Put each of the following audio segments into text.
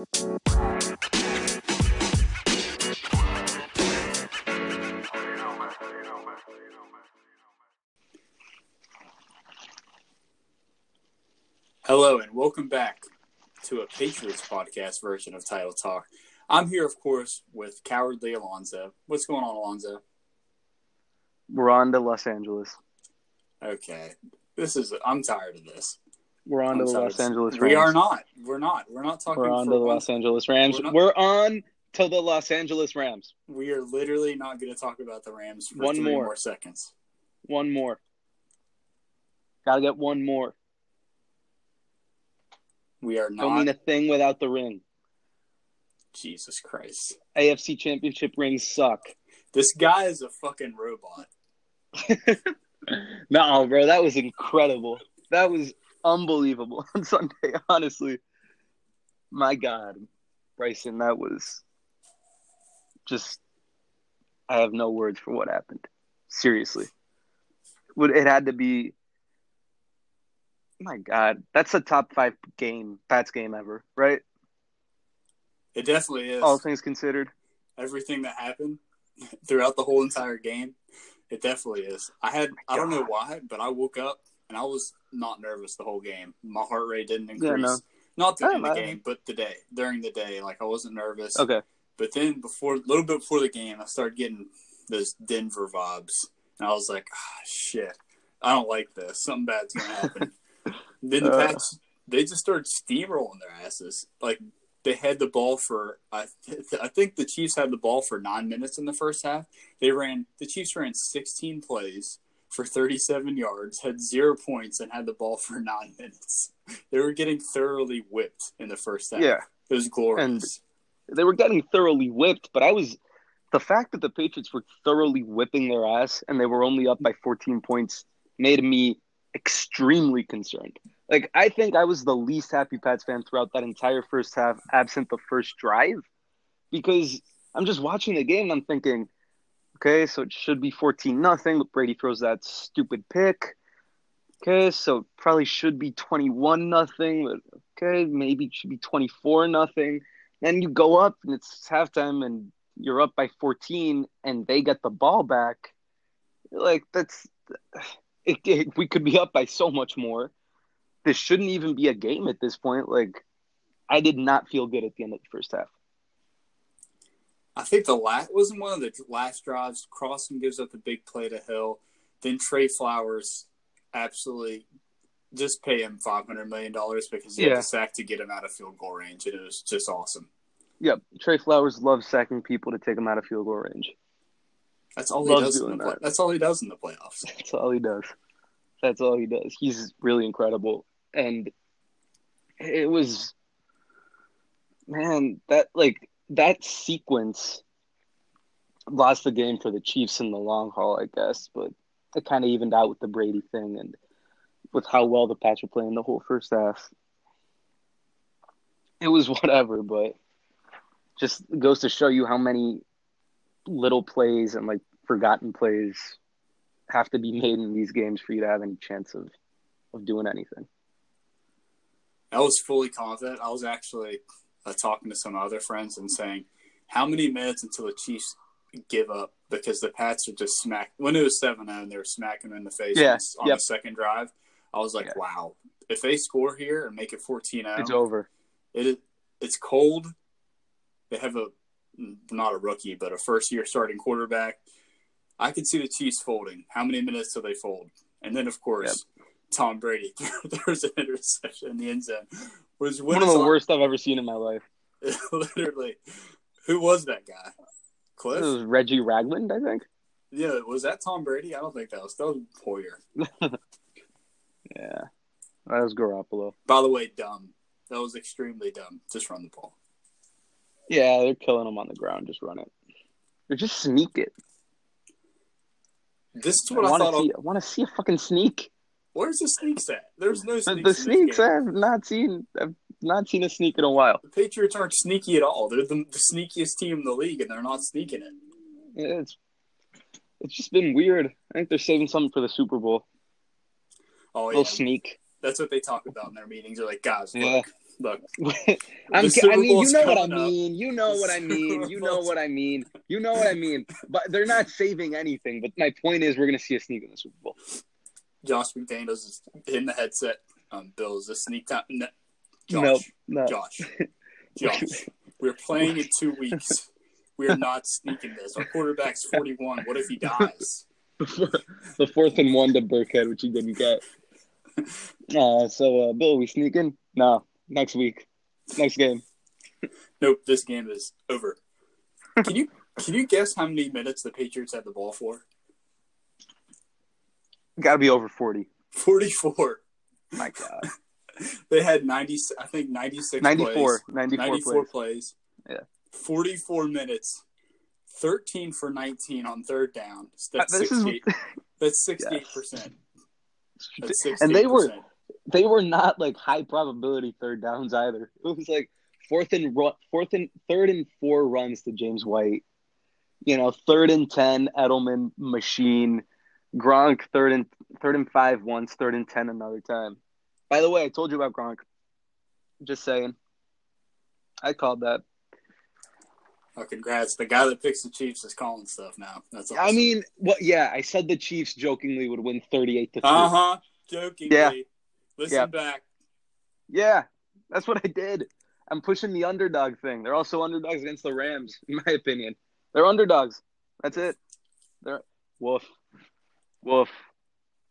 Hello and welcome back to a Patriots podcast version of Title Talk. I'm here, of course, with Cowardly Alonzo. What's going on, Alonzo? We're on to Los Angeles. Okay, this is. I'm tired of this. We're on to the Los Angeles Rams. We are not. We're not. We're not talking. We're on to the one- Los Angeles Rams. We're not- We're on to the Los Angeles Rams. We are literally not going to talk about the Rams for One three more. more seconds. One more. Gotta get one more. We are not. Don't mean a thing without the ring. Jesus Christ! AFC Championship rings suck. This guy is a fucking robot. no, bro, that was incredible. That was unbelievable on Sunday, honestly. My God, Bryson, that was just. I have no words for what happened. Seriously. Would it had to be. My God, that's a top five game, Pats game ever, right? It definitely is. All things considered. Everything that happened throughout the whole entire game, it definitely is. I had. I don't know why, but I woke up and I was not nervous the whole game. My heart rate didn't increase. Yeah, no. Not Oh, during the game, but the day during the day, like I wasn't nervous. Okay. But then before, a little bit before the game, I started getting those Denver vibes, and I was like, ah, shit, I don't like this. Something bad's gonna happen. then the Uh. Pats, they just started steamrolling their asses. Like they had the ball for, I, I think the Chiefs had the ball for nine minutes in the first half. They ran, the Chiefs ran 16 plays for 37 yards, had zero points, and had the ball for nine minutes. They were getting thoroughly whipped in the first half. Yeah. It was glorious. they were getting thoroughly whipped, but I was the fact that the Patriots were thoroughly whipping their ass and they were only up by 14 points made me extremely concerned. Like I think I was the least happy Pats fan throughout that entire first half, absent the first drive, because I'm just watching the game and I'm thinking, okay, so it should be 14 nothing, Brady throws that stupid pick. Okay, so probably should be 21 nothing, but okay, maybe it should be 24 nothing. Then you go up and it's halftime and you're up by 14 and they get the ball back. Like that's it, it, we could be up by so much more. This shouldn't even be a game at this point. Like I did not feel good at the end of the first half. I think the last wasn't one of the last drives. Crossman gives up the big play to Hill. Then Trey Flowers absolutely just pay him five hundred million dollars because he Yeah. had the sack to get him out of field goal range, and it was just awesome. Yep, Trey Flowers loves sacking people to take him out of field goal range. That's all he Loves does. In the play- that. that's all he does in the playoffs. That's all he does. That's all he does. He's really incredible. And it was man, that like that sequence lost the game for the Chiefs in the long haul, I guess, but it kind of evened out with the Brady thing and with how well the Pats were playing the whole first half. It was whatever, but just goes to show you how many little plays and like forgotten plays have to be made in these games for you to have any chance of of doing anything. I was fully confident. I was actually uh, talking to some other friends and saying, "How many minutes until the Chiefs give up?" Because the Pats are just smack. When it was seven zero, and they were smacking them in the face Yeah, on, yep. the second drive. I was like, Yeah. "Wow! If they score here and make it 14-0, It's over. it is it's cold. They have a not a rookie, but a first year starting quarterback. I could see the Chiefs folding. How many minutes till they fold? And then of course Tom Brady throws an interception in the end zone. Was One of the worst I've ever seen in my life. literally. Who was that guy? It Cliff? was Reggie Ragland, I think. Yeah, was that Tom Brady? I don't think that was. That was Poyer. Yeah, that was Garoppolo. By the way, dumb. That was extremely dumb. Just run the ball. Yeah, they're killing him on the ground. Just run it. Or just sneak it. This is I what I, want thought. to see. I want to see a fucking sneak. Where's the sneaks at? There's no The, sneaks. the sneaks. game. I've not seen. I've not seen a sneak in a while. The Patriots aren't sneaky at all. They're the, the sneakiest team in the league, and they're not sneaking it. It's it's just been weird. I think they're saving something for the Super Bowl. Oh A yeah, little sneak. that's what they talk about in their meetings. They're like, guys, Yeah. look, Look, ki- Super I mean, you know what I mean. You know what I mean. You know what I mean. You know what I mean. But they're not saving anything. But my point is, we're going to see a sneak in the Super Bowl. Josh McDaniels is in the headset. Um, Bills a sneak time. No, Josh, Nope. No. Josh, Josh. We're playing in two weeks. We are not sneaking this. Our quarterback's 41. What if he dies? the fourth and one to Burkhead, which he didn't get. Uh, so, uh, Bill, we sneaking? No. Next week. Next game. Nope, this game is over. Can you can you guess how many minutes the Patriots had the ball for? Got to be over 40. 44. My God. They had 90 I think 96 94. plays. 94, 94 plays. plays. Yeah. 44 minutes. 13 for 19 on third down. That's Uh, this is- 68. That's 68%. That's 68%. And they were they were not like high probability third downs either. It was like fourth and ru- fourth and third and four runs to James White. You know, third and ten Edelman machine. Gronk third and third and five once, third and ten another time. By the way, I told you about Gronk. Just saying. I called that. Oh, congrats. The guy that picks the Chiefs is calling stuff now. That's awesome. I mean, well, yeah, I said the Chiefs jokingly would win thirty-eight to three. uh huh. Jokingly. Yeah. Listen Yeah. back. Yeah, that's what I did. I'm pushing the underdog thing. They're also underdogs against the Rams, in my opinion. They're underdogs. That's it. They're woof, woof.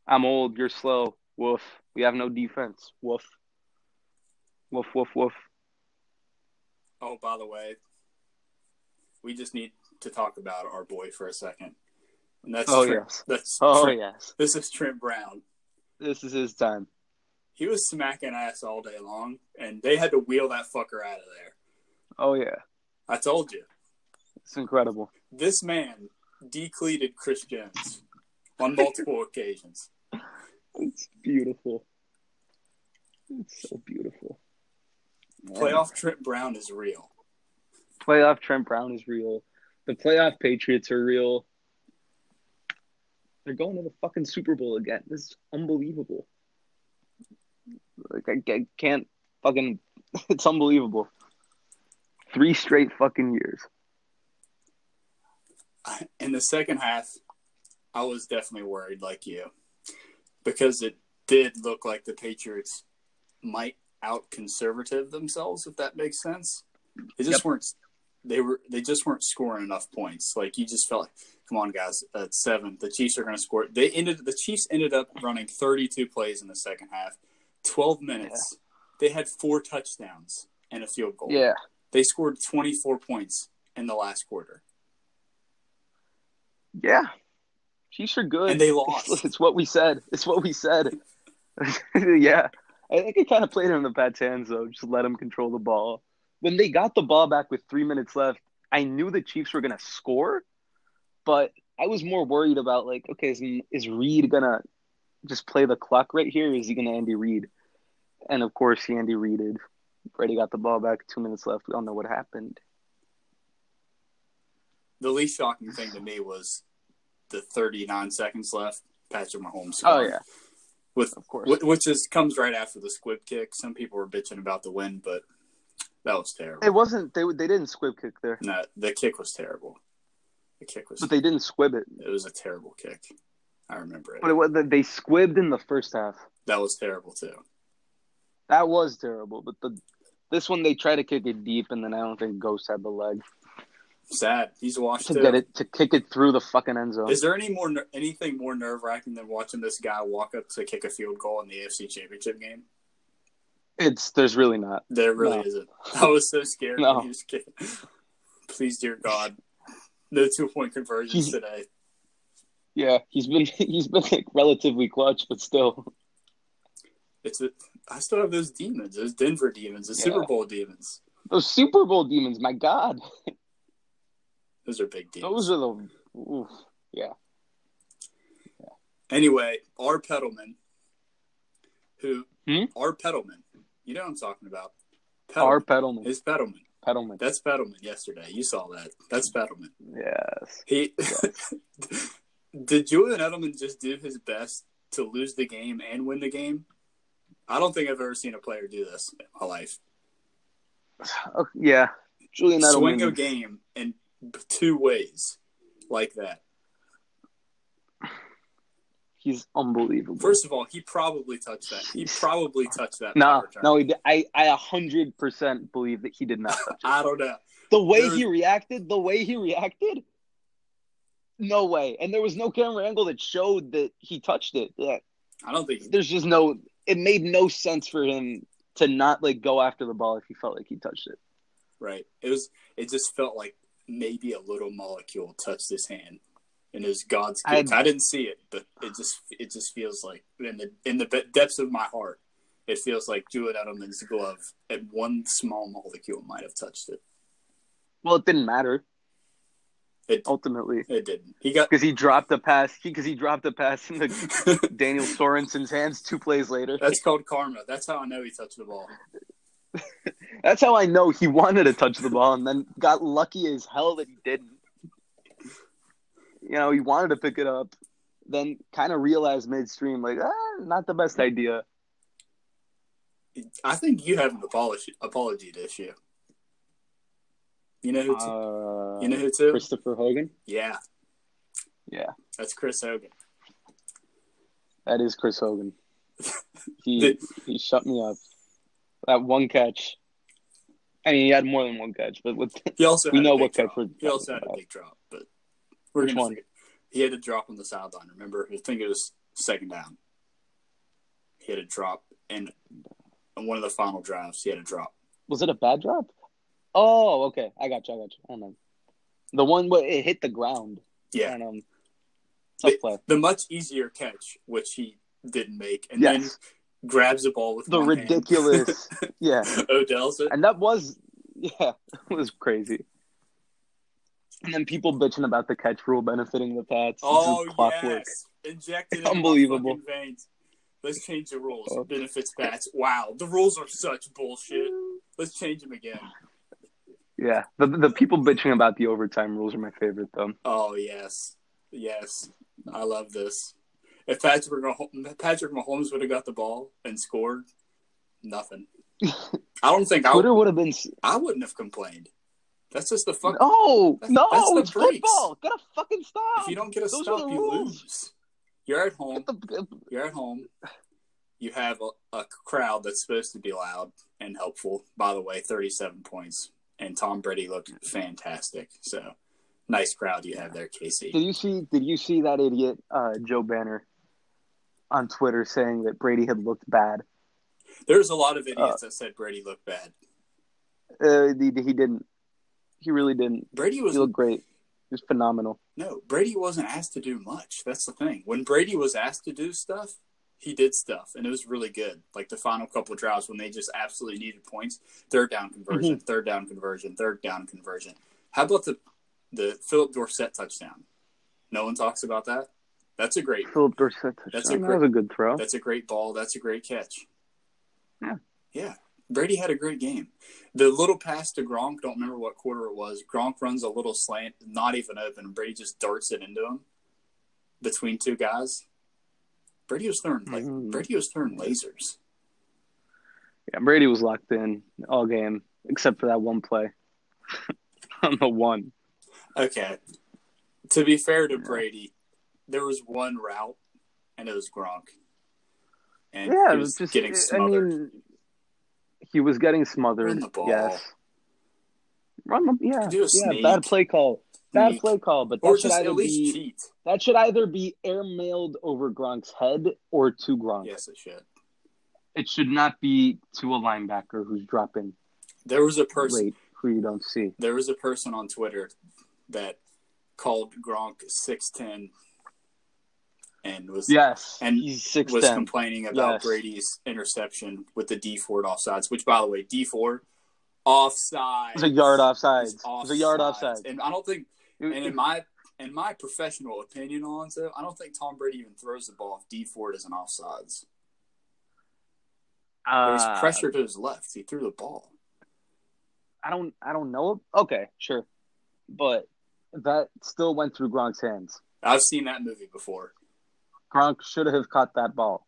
I'm old. You're slow. Woof. We have no defense. Woof. Woof. Woof. Woof. Oh, by the way, we just need to talk about our boy for a second. And that's Oh Trent, yes. that's Oh Trent- yes. This is Trent Brown. This is his time. He was smacking ass all day long, and they had to wheel that fucker out of there. Oh yeah. I told you. It's incredible. This man decleated Chris Jones on multiple occasions. It's beautiful. It's so beautiful. Playoff Trent Brown is real. playoff Trent Brown is real. The playoff Patriots are real. They're going to the fucking Super Bowl again. This is unbelievable. Like I, I can't fucking. It's unbelievable. Three straight fucking years. In the second half, I was definitely worried, like you, because it did look like the Patriots might out conservative themselves, if that makes sense. They just Yep. weren't. They were. They just weren't scoring enough points. Like you just felt like, come on, guys, at seven, the Chiefs are going to score. They ended. The Chiefs ended up running 32 plays in the second half, 12 minutes. They had four touchdowns and a field goal. Yeah, They scored 24 points in the last quarter, yeah. Chiefs are good, and they lost. It's, it's what we said. It's what we said. yeah, I think it kind of played him in the Pats' hands though. Just let him control the ball. When they got the ball back with three minutes left, I knew the Chiefs were gonna score, but I was more worried about like, okay, is, is Reed gonna just play the clock right here? Or is he gonna Andy Reid? And of course, he Andy Reided. Brady got the ball back, two minutes left. We all know what happened. The least shocking thing to me was the 39 seconds left. Patrick Mahomes. Oh yeah, with of course. wh- which is comes right after the squib kick. Some people were bitching about the win, but that was terrible. It wasn't. They they didn't squib kick there, No, the kick was terrible. The kick was. but they didn't squib it. it was a terrible kick. I remember it. But it was they squibbed in the first half. that was terrible too. That was terrible. But the this one they try to kick it deep, and then I don't think Ghost had the leg Sad. He's washed to too. get it to kick it through the fucking end zone. Is there any more anything more nerve wracking than watching this guy walk up to kick a field goal in the AFC Championship game? It's there's really not. There really No. isn't. I was so scared No. when he was kicking. Please, dear God, no two point conversions He's- today. Yeah, he's been he's been like relatively clutch, but still. It's a, I still have those demons, those Denver demons, the Yeah. Super Bowl demons. Those Super Bowl demons, my God, Those are big demons. those are the. Oof. Yeah, Anyway, R. Peddleman, who Hmm? R. Peddleman, you know what I'm talking about. R. Peddleman. Peddleman, His Peddleman. Peddleman. That's Peddleman yesterday. You saw that. That's Peddleman. Yes. He did Julian Edelman just do his best to lose the game and win the game? I don't think I've ever seen a player do this in my life. Oh, yeah, Julian Edelman. swing a game in two ways like that. He's unbelievable. First of all, he probably touched that. He probably touched that. no, no, he did. I I a hundred percent believe that he did not touch it. I don't know. The way There's- he reacted, the way he reacted, no way. And there was no camera angle that showed that he touched it. Yeah, I don't think. there's just no. It made no sense for him to not like go after the ball if he felt like he touched it. Right. It was. It just felt like maybe a little molecule touched his hand, and it was God's I- gift. I, didn't see it, but it just it just feels like in the in the depths of my heart, it feels like Julian Edelman's glove at one small molecule might have touched it. Well, it didn't matter It ultimately it didn't. He got. because he dropped a pass. Because he, dropped a pass into Daniel Sorensen's hands two plays later. That's called karma. That's how I know he touched the ball. That's how I know he wanted to touch the ball and then got lucky as hell that he didn't. You know, he wanted to pick it up, then kind of realized midstream, like, ah, not the best idea. I think you have an apology apology to issue. You know who? T- Uh, you know who too? Christopher Hogan? yeah, Yeah, that's Chris Hogan. that is Chris Hogan. He The- he shut me up. That one catch. I mean, he had more than one catch, but with He also We know what catch we're He also had talking a big drop, but we're Which one? He had a drop on the sideline. Remember, I think it was second down. He had a drop, and on one of the final drives, he had a drop. was it a bad drop? Oh, okay. I got you. I got you. I don't know. The one where it hit the ground. Yeah, And, um, tough play. the much easier catch, which he didn't make, and Yes. then grabs the ball with The ridiculous. yeah. Odell's it. And that was, yeah, it was crazy. And then people bitching about the catch rule benefiting the Pats. Oh clockwork. yes, injected. Unbelievable. fucking Veins. Let's change the rules. Oh. Benefits bats. Wow, the rules are such bullshit. Let's change them again. Yeah. The the people bitching about the overtime rules are my favorite though. Oh yes, yes, I love this. If Patrick Mah- Patrick Mahomes would have got the ball and scored, nothing. I don't think I, Twitter would have been. I wouldn't have complained. That's just the fuck. No, That's- no, that's the it's breaks. football. Gotta fucking stop. If you don't get a Those stop, you lose. You're at home. The- You're at home. You have a, a crowd that's supposed to be loud and helpful. By the way, 37 points, and Tom Brady looked fantastic. So, nice crowd you have there, KC. Did you see? Did you see that idiot uh, Joe Banner on Twitter saying that Brady had looked bad? There's a lot of idiots Uh, that said Brady looked bad. Uh, he, he didn't. He really didn't. Brady was He looked great. He was phenomenal. no Brady wasn't asked to do much. That's the thing. When Brady was asked to do stuff, he did stuff, and it was really good. Like the final couple of drives when they just absolutely needed points. Third down conversion, Mm-hmm. third down conversion, third down conversion. How about the the Phillip Dorsett touchdown? No one talks about that. That's a great Phillip Dorsett. That's a that great- was a good throw. That's a great ball. That's a great catch. Yeah. Yeah. Brady had a great game. The little pass to Gronk, don't remember what quarter it was. Gronk runs a little slant, not even open, and Brady just darts it into him between two guys. Brady was throwing like Mhm. Brady was throwing lasers. Yeah, Brady was locked in all game except for that one play on the one. Okay. To be fair to Brady, there was one route and it was Gronk. And yeah, he was just. getting smothered. I mean, he was getting smothered. Run the ball. Yes. Run the yeah. Yeah, sneak. bad play call. Bad Sneak. play call, but that should just either at least be cheat. that should either be airmailed over Gronk's head or to Gronk. Yes, it should. It should not be to a linebacker who's dropping There was a person who you don't see. there was a person on Twitter that called Gronk six ten and was Yes, And was complaining about Yes. Brady's interception with the Dee Ford offsides, which by the way, Dee Ford offside. It was a yard offsides. It was a yard offside. And I don't think and in my in my professional opinion on it, I don't think Tom Brady even throws the ball if Dee Ford is an offsides. There was Uh, pressure to his left. He threw the ball. I don't. I don't know. Okay, sure, but that still went through Gronk's hands. I've seen that movie before. Gronk should have caught that ball.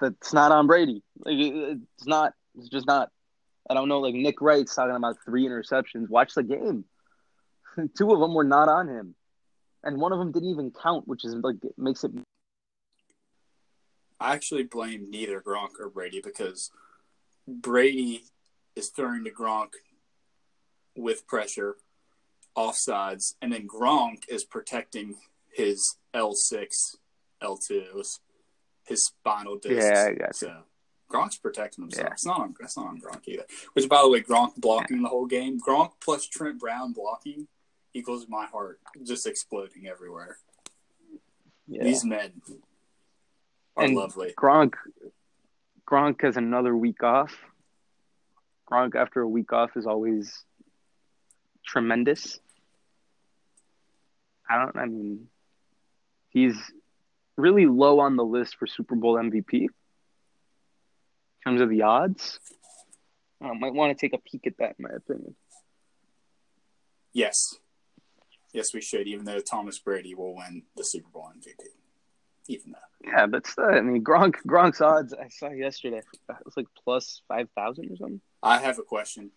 That's not on Brady. Like, It's not. It's just not. I don't know. Like Nick Wright's talking about three interceptions. Watch the game. Two of them were not on him, and one of them didn't even count, which is like it makes it. I actually blame neither Gronk or Brady because Brady is throwing to Gronk with pressure, offsides, and then Gronk is protecting his L6, L2, his spinal disc. Yeah, I got you. So Gronk's protecting himself. Yeah. It's not on. That's not on Gronk either. Which, by the way, Gronk blocking the whole game. Gronk plus Trent Brown blocking equals my heart just exploding everywhere. Yeah. These men are And lovely. Gronk, Gronk has another week off. Gronk after a week off is always tremendous. I don't. I mean, he's really low on the list for Super Bowl MVP in terms of the odds. I might want to take a peek at that, in my opinion. Yes. Yes, we should, even though Thomas Brady will win the Super Bowl MVP. Even though. Yeah, but still, I mean, Gronk, Gronk's odds I saw yesterday. It was like plus five thousand or something. I have a question.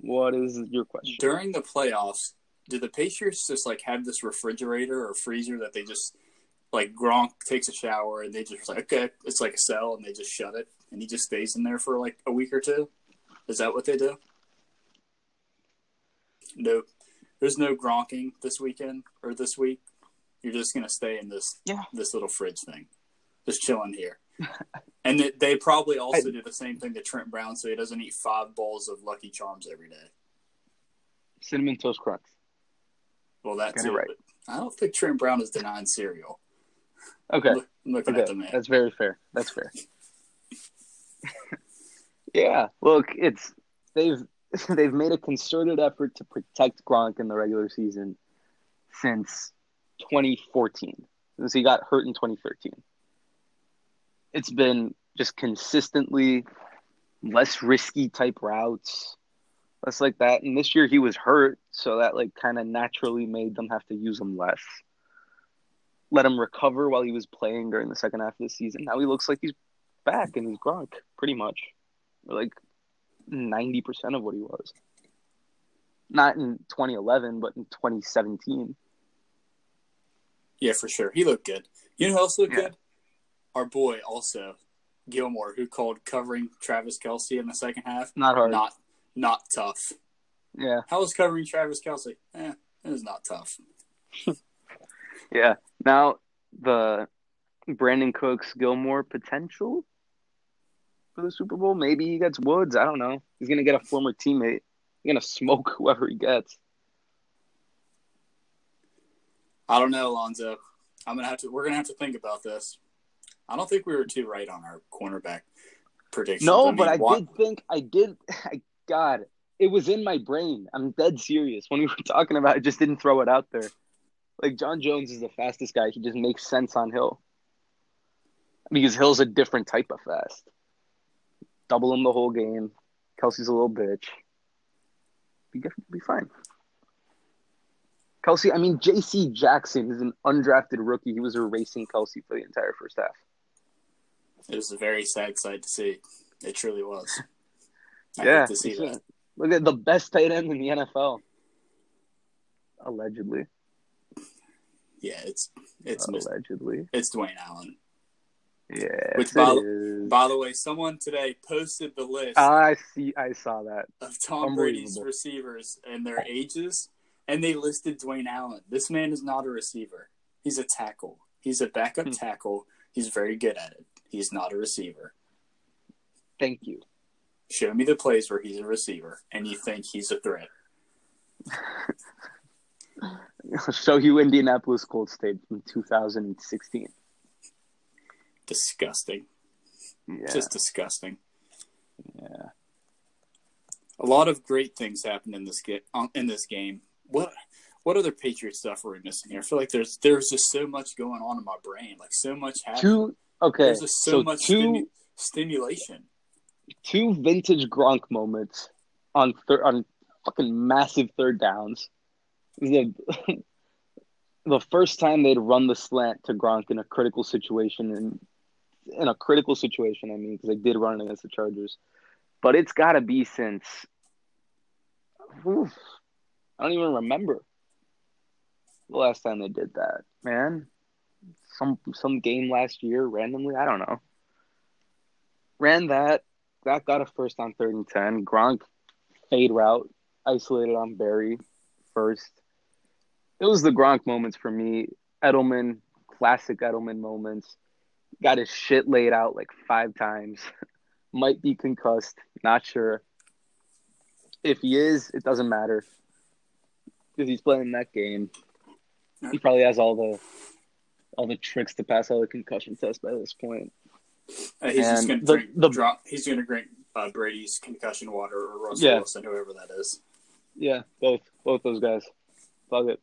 What is your question? During the playoffs, do the Patriots just like have this refrigerator or freezer that they just like Gronk takes a shower and they just like okay, it's like a cell and they just shut it and he just stays in there for like a week or two? Is that what they do? No, there's no Gronking this weekend or this week. You're just gonna stay in this Yeah. this little fridge thing, just chilling here. and they, they probably also do the same thing to Trent Brown, so he doesn't eat five bowls of Lucky Charms every day. Cinnamon toast crunch. Well, that's it right. I don't think Trent Brown is denying cereal. Okay. Look, looking Okay, at the man. that's very fair. That's fair. yeah, look, it's they've they've made a concerted effort to protect Gronk in the regular season since 2014, since he got hurt in 2013. It's been just consistently less risky type routes, less like that. And this year he was hurt, so that like kind of naturally made them have to use him less let him recover while he was playing during the second half of the season. Now he looks like he's back and he's Gronk, pretty much. Like 90% of what he was. Not in 2011, but in 2017. Yeah, for sure. He looked good. You know who else looked Yeah. good? Our boy, also Gilmore, who called covering Travis Kelce in the second half. Not hard. Not not tough. Yeah. How was covering Travis Kelce? Eh, it was not tough. Yeah. Now, the Brandin Cooks Gilmore potential for the Super Bowl. Maybe he gets Woods. I don't know. He's to get a former teammate. He's to smoke whoever he gets. I don't know, Alonzo. I'm gonna have to. We're gonna have to think about this. I don't think we were too right on our cornerback prediction. No, mean, but I wa- did think I did. I, God, it was in my brain. I'm dead serious. When we were talking about, it, I just didn't throw it out there. Like John Jones is the fastest guy. He just makes sense on Hill because Hill's a different type of fast. Double him the whole game. Kelce's a little bitch. Be good. Be fine. Kelce, I mean, J.C. Jackson is an undrafted rookie. He was erasing Kelce for the entire first half. It was a very sad sight to see. It truly was. I yeah, to see that. Look at the best tight end in the NFL. Allegedly. Yeah, it's it's Allegedly. it's Dwayne Allen. Yeah. Which, by, by the way, someone today posted the list I see. I saw that. of Tom Brady's receivers and their ages, and they listed Dwayne Allen. This man is not a receiver. He's a tackle. He's a backup Hmm. tackle. He's very good at it. He's not a receiver. Thank you. Show me the plays where he's a receiver and you think he's a threat. I'll show you Indianapolis Colts State from 2016. Disgusting. Yeah. Just disgusting. yeah. A lot of great things happened in this game. In this game, what what other Patriot stuff are we missing here? I feel like there's there's just so much going on in my brain, like so much happening. Two. Okay. There's just so, so much two stimu- stimulation. Two vintage Gronk moments on thir- on fucking massive third downs. The the first time they'd run the slant to Gronk in a critical situation, and in a critical situation, I mean, because they did run it against the Chargers, but it's got to be since. Oof, I don't even remember the last time they did that, man. Some some game last year randomly. I don't know. Ran that. That got a first on third and ten. Gronk fade route, isolated on Berry first. It was the Gronk moments for me. Edelman, classic Edelman moments. Got his shit laid out like five times. Might be concussed, not sure. If he is, it doesn't matter because he's playing that game. He probably has all the all the tricks to pass all the concussion tests by this point. Uh, he's just going to the- drop. He's going to drink uh, Brady's concussion water or Russell Yeah. Wilson, whoever that is. Yeah, both both those guys. Fuck it.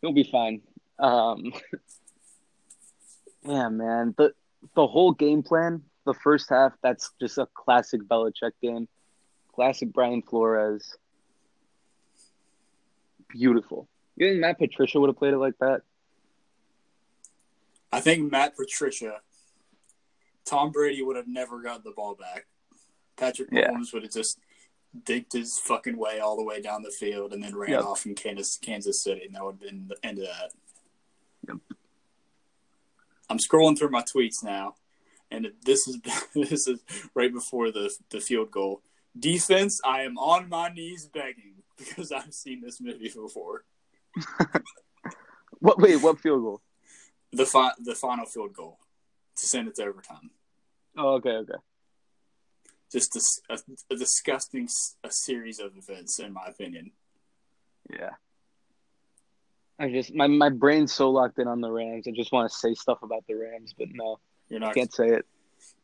He'll be fine. Um Yeah, man. The the whole game plan, the first half, that's just a classic Belichick game. Classic Brian Flores. Beautiful. You think Matt Patricia would have played it like that? I think Matt Patricia, Tom Brady would have never gotten the ball back. Patrick Yeah. Mahomes would have just digged his fucking way all the way down the field and then ran Yep. off in Kansas, Kansas City, and that would have been the end of that. Yep. I'm scrolling through my tweets now, and this is this is right before the the field goal. Defense, I am on my knees begging because I've seen this movie before. What wait, what field goal? The fi- the final field goal to send it to overtime. Oh, okay, okay. just a, a, a disgusting a series of events, in my opinion. Yeah. I just my, my brain's so locked in on the Rams. I just want to say stuff about the Rams, but no. You're I can't say it.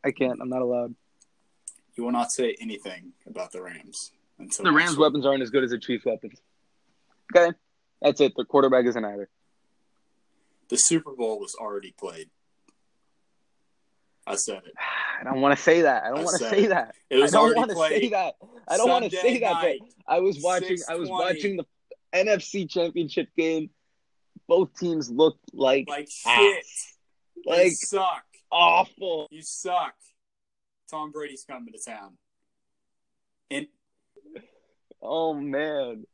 I can't. I'm not allowed. You will not say anything about the Rams until The Rams' week. weapons aren't as good as the Chiefs' weapons. Okay, that's it. The quarterback isn't either. The Super Bowl was already played. I said it. I don't want to say that. I don't want to say it. that. It I don't want to say that. I don't want to say that. But I was watching. I was watching the NFC Championship game. Both teams looked like like shit. you like suck. awful. You suck. Tom Brady's coming to town. And Oh man.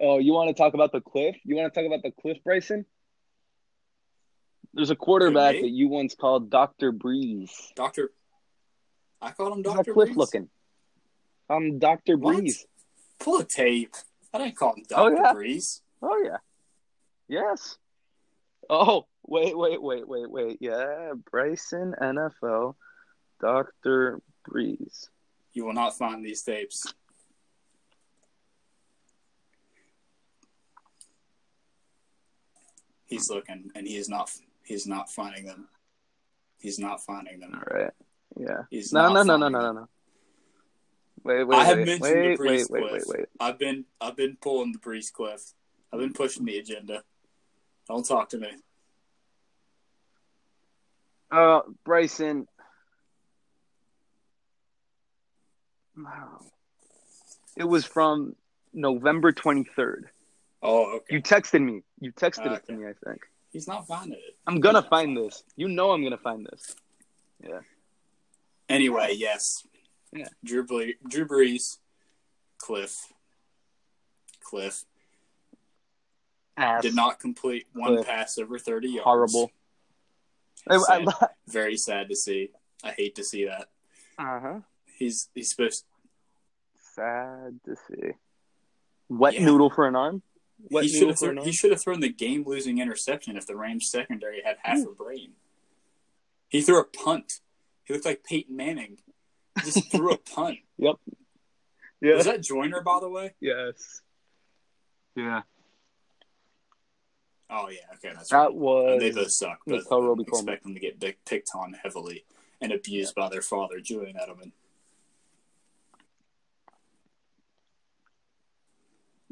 Oh, you want to talk about the cliff? You want to talk about the cliff, Bryson? There's a quarterback that you once called Doctor Brees. Doctor, I called him Doctor cliff Brees. looking. I'm Doctor Brees. Pull a tape. I didn't call him Oh, Doctor yeah? Brees. Oh yeah. Yes. Oh wait, wait, wait, wait, wait. Yeah, Bryson NFL, Doctor Brees. You will not find these tapes. He's looking, and he is not. He's not finding them. He's not finding them. All right. Yeah. He's No, not no, no, no, no, no, no. Wait, wait, I have wait, mentioned wait, the wait, Brees wait, Cliff. wait, wait. I've been. I've been pulling the Brees Cliff. I've been pushing the agenda. Don't talk to me. Uh, Bryson. Wow. It was from November 23rd. Oh, okay. You texted me. You texted it to Okay. me, I think. He's not finding it. I'm going to find this. You know I'm going to find this. Yeah. Anyway, yes. Yeah. Drew, Ble- Drew Brees, Cliff, Cliff Ass. did not complete one Cliff. pass over thirty yards. Horrible. I, Sad. Very sad to see. I hate to see that. uh-huh. He's he's supposed. Sad to see. Wet Yeah. noodle for an arm? Wet he should have thrown, he should have thrown the game losing interception if the Rams secondary had half a brain. He threw a punt. He looked like Peyton Manning. He just threw a punt. Yep. Yeah. Was that Joyner, by the way? yes. Yeah. Oh yeah, okay, that's right. That was. they both suck. Both Nickell of them Robey-Coleman. expect them to get big, picked on heavily and abused by their father, Julian Edelman.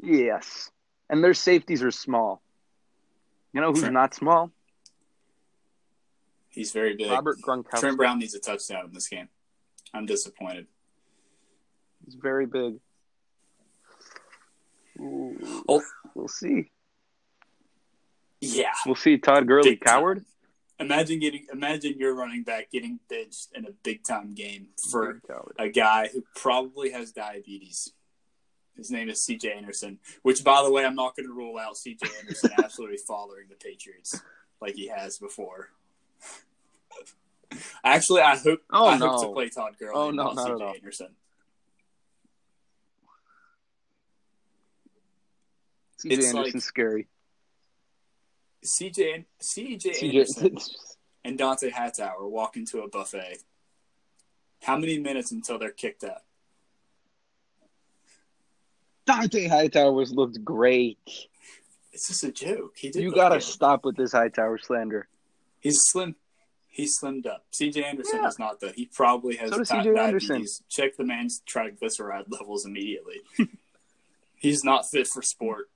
Yes. And their safeties are small. You know who's Trent- not small? He's very big. Robert Gronkowski. Trent Brown needs a touchdown in this game. I'm disappointed. He's very big. Ooh. Oh. We'll see. Yeah, We'll see. Todd Gurley, Big time. coward. Imagine getting imagine your running back getting benched in a big time game for a guy who probably has diabetes. His name is CJ Anderson, which by the way, I'm not going to rule out CJ Anderson absolutely following the Patriots like he has before. Actually, I hope Oh, I hope to play Todd Gurley, Oh, no, not CJ. Anderson. CJ It's Anderson's like- scary. CJ CJ CJ, Anderson and Dont'a Hightower walk into a buffet. How many minutes until they're kicked out? Dont'a Hightower's looked great. It's just a joke. He did You gotta good. stop with this Hightower slander. He's slim. He's slimmed up. CJ Anderson Yeah. is not though. He probably has So di- diabetes. Anderson. Check the man's triglyceride levels immediately. He's not fit for sport.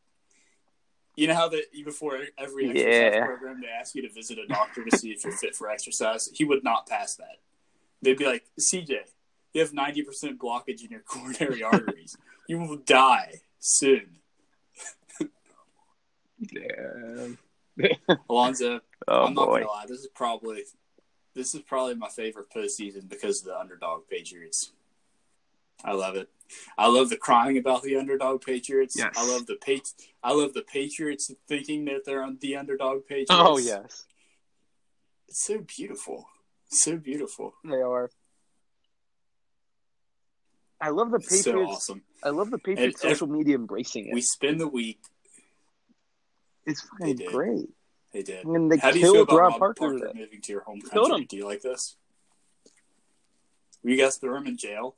You know how that before every exercise Yeah. program they ask you to visit a doctor to see if you're fit for exercise. He would not pass that. They'd be like, CJ, you have ninety percent blockage in your coronary arteries. You will die soon. Yeah. Alonzo, Oh I'm not boy. gonna lie. This is probably this is probably my favorite postseason because of the underdog Patriots. I love it. I love the crying about the underdog Patriots. Yes. I love the Pat- I love the Patriots thinking that they're on the underdog oh, Patriots. Oh yes, it's so beautiful, so beautiful. they are. I love the Patriots. so awesome. I love the Patriots And- social media embracing it. We spend the week. it's They fucking did. great. They did. Mean, they How do you feel about Rob Parker. Parker, moving to your home country? him. Do you like this? You guys throw him in jail.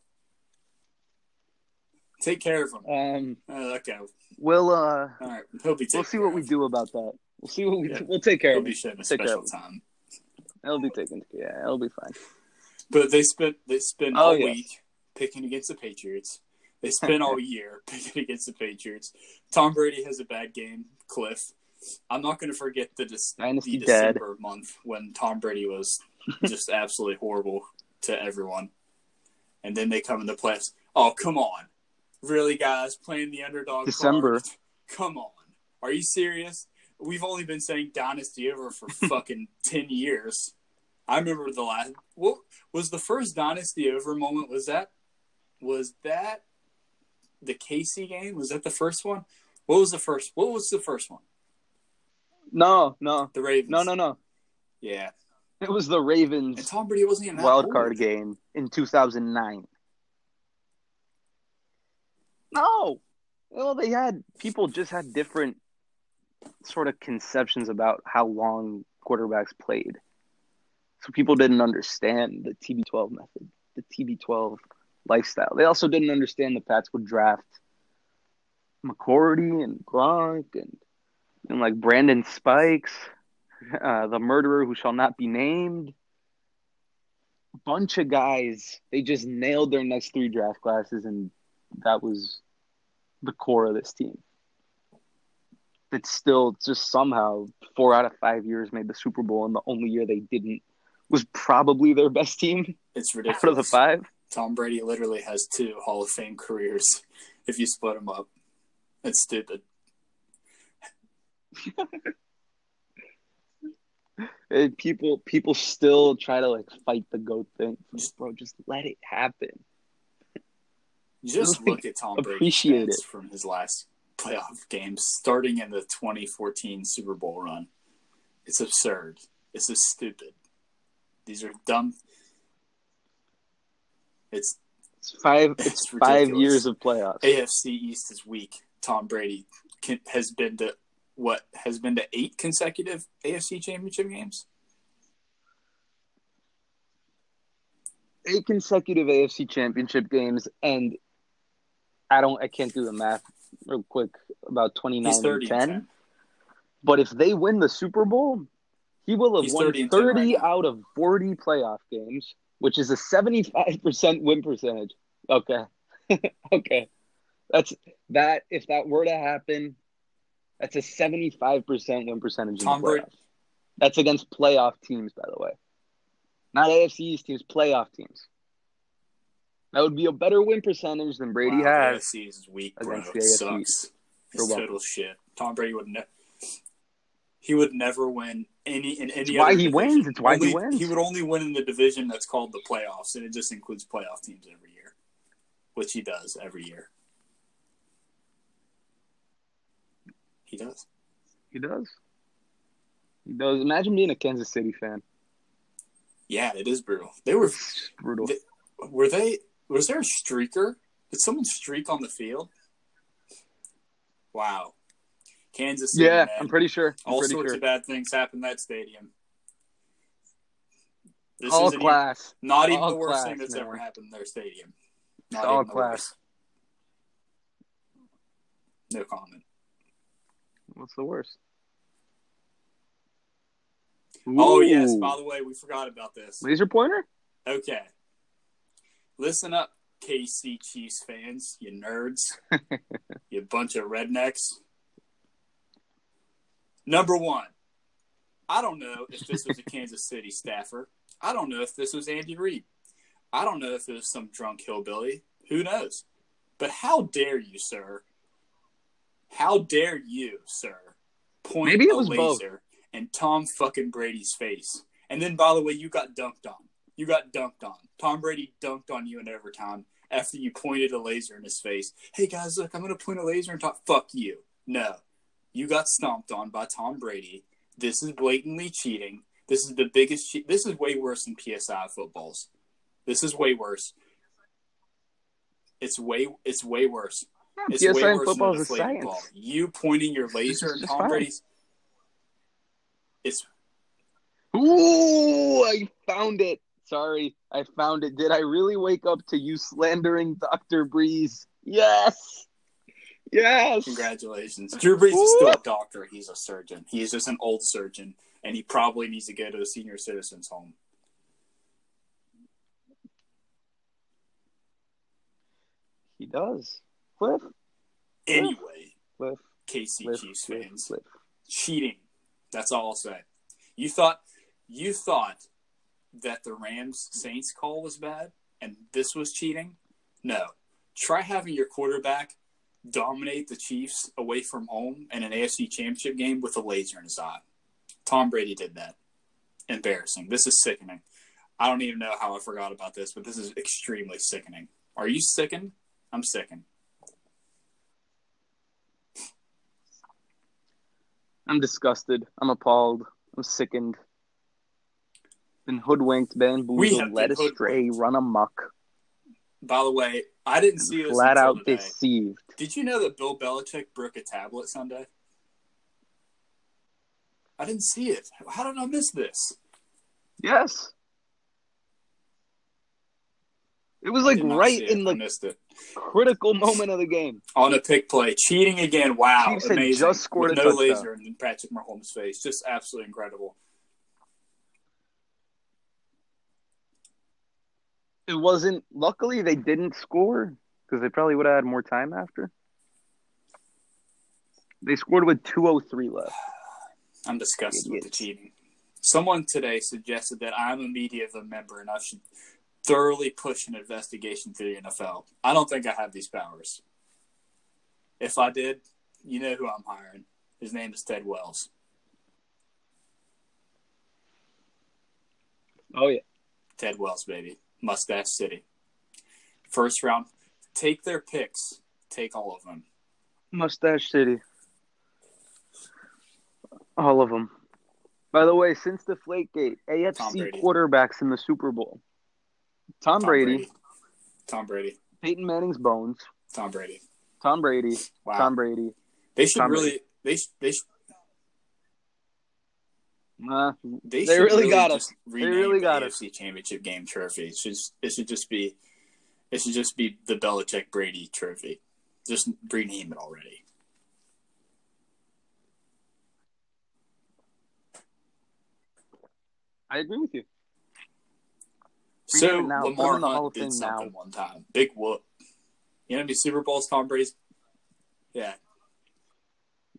Take care of him. Um, Uh, okay. we'll uh, All right. He'll be. we'll see what we do about that. We'll see what we Yeah. we'll take care He'll of be it. shown a Take special time. It'll be taken. Yeah, it'll be fine. But they spent they spent Oh, all yes. week picking against the Patriots. They spend all year picking against the Patriots. Tom Brady has a bad game. Cliff. I'm not going to forget the, Dynasty the. December month when Tom Brady was just absolutely horrible to everyone. And then they come in the playoffs. Oh, come on. Really, guys? Playing the underdog December. card? Come on. Are you serious? We've only been saying Dynasty over for fucking 10 years. I remember the last. What was the first Dynasty over moment? Was that. Was that the KC game? Was that the first one? What was the first? What was the first one? No, no, The Ravens. no, no, no. Yeah, It was the and Ravens Tom Brady wasn't even wild old. card game in 2009. No, well, they had people just had different sort of conceptions about how long quarterbacks played. So people didn't understand the TB12 method, the TB12 lifestyle. They also didn't understand the Pats would draft McCourty and Gronk and and like Brandon Spikes, uh, the murderer who shall not be named. A bunch of guys. They just nailed their next three draft classes, and that was the core of this team. That still just somehow four out of five years made the Super Bowl, and the only year they didn't was probably their best team It's ridiculous. out of the five. Tom Brady literally has two Hall of Fame careers if you split them up. It's stupid. And people people still try to like fight the goat thing. Just, bro, just let it happen. Just Like, look at Tom Brady's appreciate stats it. from his last playoff games, starting in the 2014 Super Bowl run. It's absurd. It's just stupid. These are dumb. It's It's five. It's It's, five years of playoffs. AFC East is weak. Tom Brady can, has been to what has been to eight consecutive AFC Championship games. Eight consecutive AFC Championship games, and I don't. I can't do the math real quick about twenty nine and ten. 10. But if they win the Super Bowl, he will have He's won 30 30 right out of 40 playoff games, which is a 75% win percentage. Okay. okay. That's that if that were to happen, that's a 75% win percentage in Tom the Brady-. That's against playoff teams, by the way. Not AFC East teams, playoff teams. That would be a better win percentage than Brady Wow, has. AFC is weak, bro. It the AFC. sucks. It's total shit. Tom Brady would never. he would never win any in any It's why he division. wins. It's why he wins. He would only win in the division that's called the playoffs, and it just includes playoff teams every year, which he does every year. He does. He does. He does. Imagine being a Kansas City fan. Yeah, it is brutal. They were It's brutal. Th- were they was there a streaker? Did someone streak on the field? Wow. Kansas City. yeah, man. I'm pretty sure. I'm All pretty sorts sure. of bad things happen that stadium. This All isn't even- class. not even all the worst class, thing that's man. ever happened in their stadium. Not all class. No comment. What's the worst? Oh yes, by the way, we forgot about this. laser pointer. Okay. Listen up, KC Chiefs fans, you nerds. you bunch of rednecks. Number one, I don't know if this was a Kansas City staffer. I don't know if this was Andy Reid. I don't know if it was some drunk hillbilly. Who knows? But how dare you, sir? How dare you, sir? Point Maybe it a was both. laser in Tom fucking Brady's face. And then, by the way, you got dunked on. You got dunked on. Tom Brady dunked on you in overtime after you pointed a laser in his face. Hey guys, look, I'm gonna point a laser and talk. Fuck you. No, you got stomped on by Tom Brady. This is blatantly cheating. This is the biggest. Che- this is way worse than PSI footballs. This is way worse. It's way. It's way worse. It's PSI way in worse football than is science. ball. You pointing your laser is in just Tom fine. Brady's. It's Ooh, I found it. Sorry, I found it. Did I really wake up to you slandering Dr. Brees? Yes. Yes. Congratulations. Drew Brees is still a doctor. He's a surgeon. He's just an old surgeon, and he probably needs to go to a senior citizens home. He does. Cliff. Anyway, Cliff. KC Cliff. Chiefs fans, Cliff. cheating. That's all I'll say. You thought you thought that the Rams Saints call was bad, and this was cheating. No, try having your quarterback dominate the Chiefs away from home in an AFC Championship game with a laser in his eye. Tom Brady did that. Embarrassing. This is sickening. I don't even know how I forgot about this, but this is extremely sickening. Are you sickened? I'm sickened. I'm disgusted. I'm appalled. I'm sickened. Been hoodwinked, bamboozled, led astray, hoodwinked. run amok, By the way, I didn't see this flat out today. deceived. Did you know that Bill Belichick broke a tablet Sunday? I didn't see it. How did I miss this? Yes. It was like right it. in the it critical moment of the game. on a pick play, cheating again. Wow, Chiefs amazing! just scored With a no touchdown. laser in Patrick Mahomes' face, just absolutely incredible. It wasn't. Luckily, they didn't score because they probably would have had more time after. They scored with 2:03 left. I'm disgusted with the cheating. Someone today suggested that I'm a media member and I should thoroughly push an investigation through the NFL. I don't think I have these powers. If I did, you know who I'm hiring. His name is Ted Wells. Oh yeah. Ted Wells, baby. Mustache City. First round. Take their picks. Take all of them. Mustache City. All of them. By the way, since the Flakegate, Tom AFC quarterbacks in the Super Bowl. Tom, Tom Brady, Tom Brady. Peyton Manning's bones. Tom Brady. Tom Brady, Wow. Tom Brady. they should Tom really. They sh- they sh- Uh, they, They really got us. rename really the got us. AFC Championship game trophy. It should it should just be it should just be the Belichick Brady trophy. Just rename it already. I agree with you. So now. Lamar Hunt did something now. one time. Big whoop. You know how many Super Bowls Tom Brady's? Yeah,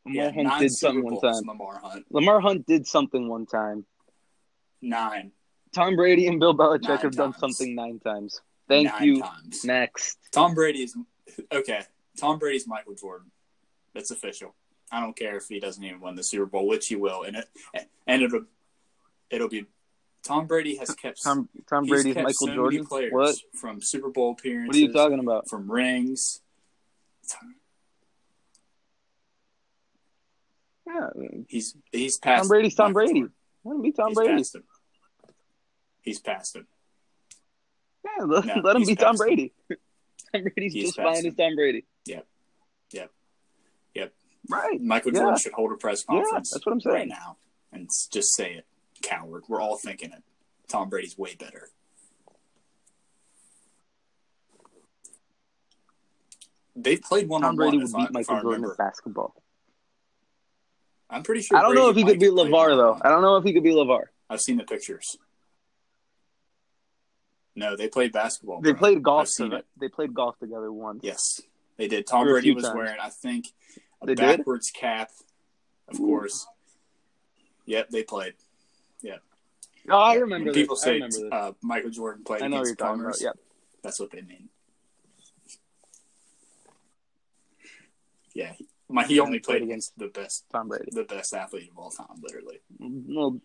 Lamar yeah. Hunt did something one time. Lamar Hunt Lamar Hunt did something one time. nine. Tom Brady and Bill Belichick Nine have done something nine times. Thank nine you. Times. Next. Tom Brady is okay. Tom Brady's Michael Jordan. That's official. I don't care if he doesn't even win the Super Bowl, which he will, and it and it'll it'll be. Tom Brady has kept Tom Tom Brady's kept Michael so Jordan. players What? from Super Bowl appearances. What are you talking about? From rings. Yeah, He's he's past Tom Brady's Tom Michael Brady. Jordan. let him be Tom he's Brady. Past him. He's past him. Yeah, let, No, let him be Tom past him. Brady. Tom Brady's He's just fine him. as Tom Brady. Yep. Yep. Yep. Right. Michael Yeah. Jordan should hold a press conference. Yeah, that's what I'm saying. right now and just say it, coward. We're all thinking it. Tom Brady's way better. They played one Tom on Brady one. would I, beat if Michael Jordan at basketball. I'm pretty sure. I don't know if he could Mike LaVar, though. I don't know if he could beat LaVar. I've seen the pictures. No, they played basketball. They bro. played golf I've seen it. They played golf together once. Yes, they did. Tom Brady was times. wearing, I think, a They did? backwards cap. Of Ooh. course. Yep, they played. Yeah. Oh, I remember When people say uh, Michael Jordan played I know against plumbers. Yep. That's what they mean. Yeah, my, he only played against the best, Tom Brady. the best athlete of all time, literally. Well,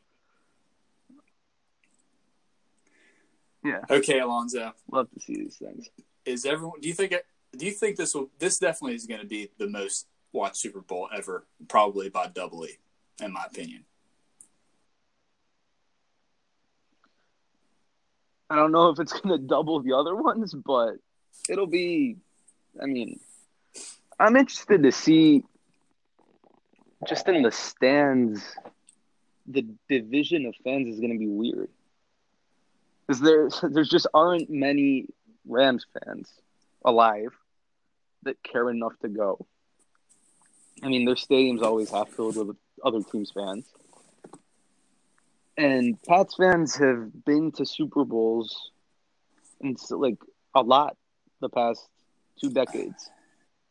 yeah, Okay, Alonzo, love to see these things. is everyone? Do you think? It, do you think this will? This definitely is going to be the most watched Super Bowl ever, probably by double E, in my opinion. I don't know if it's going to double the other ones, but it'll be. I mean, I'm interested to see just in the stands. The division of fans is going to be weird because there there's just aren't many Rams fans alive that care enough to go. I mean, their stadiums always half filled with other teams' fans. And Pats fans have been to Super Bowls and like a lot the past two decades.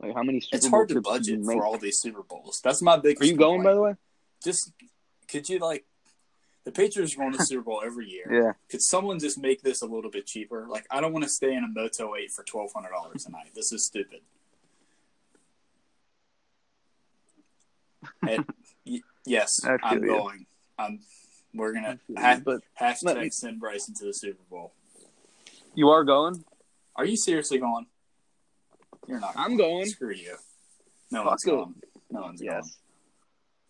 Like how many Super It's Bowl hard to trips did you budget for all these Super Bowls. That's my biggest. Are you going by the way? Just could you like the Patriots are going to the Super Bowl every year. Yeah. Could someone just make this a little bit cheaper? Like I don't want to stay in a Moto Eight for twelve hundred dollars a night. This is stupid. And, y- yes, I'm you. going. I'm. We're gonna I feel ha- but hashtag me- send Bryson to the Super Bowl. You are going? Are you seriously going? You're not. I'm going. Screw you. No Fuck one's it. going. No one's going.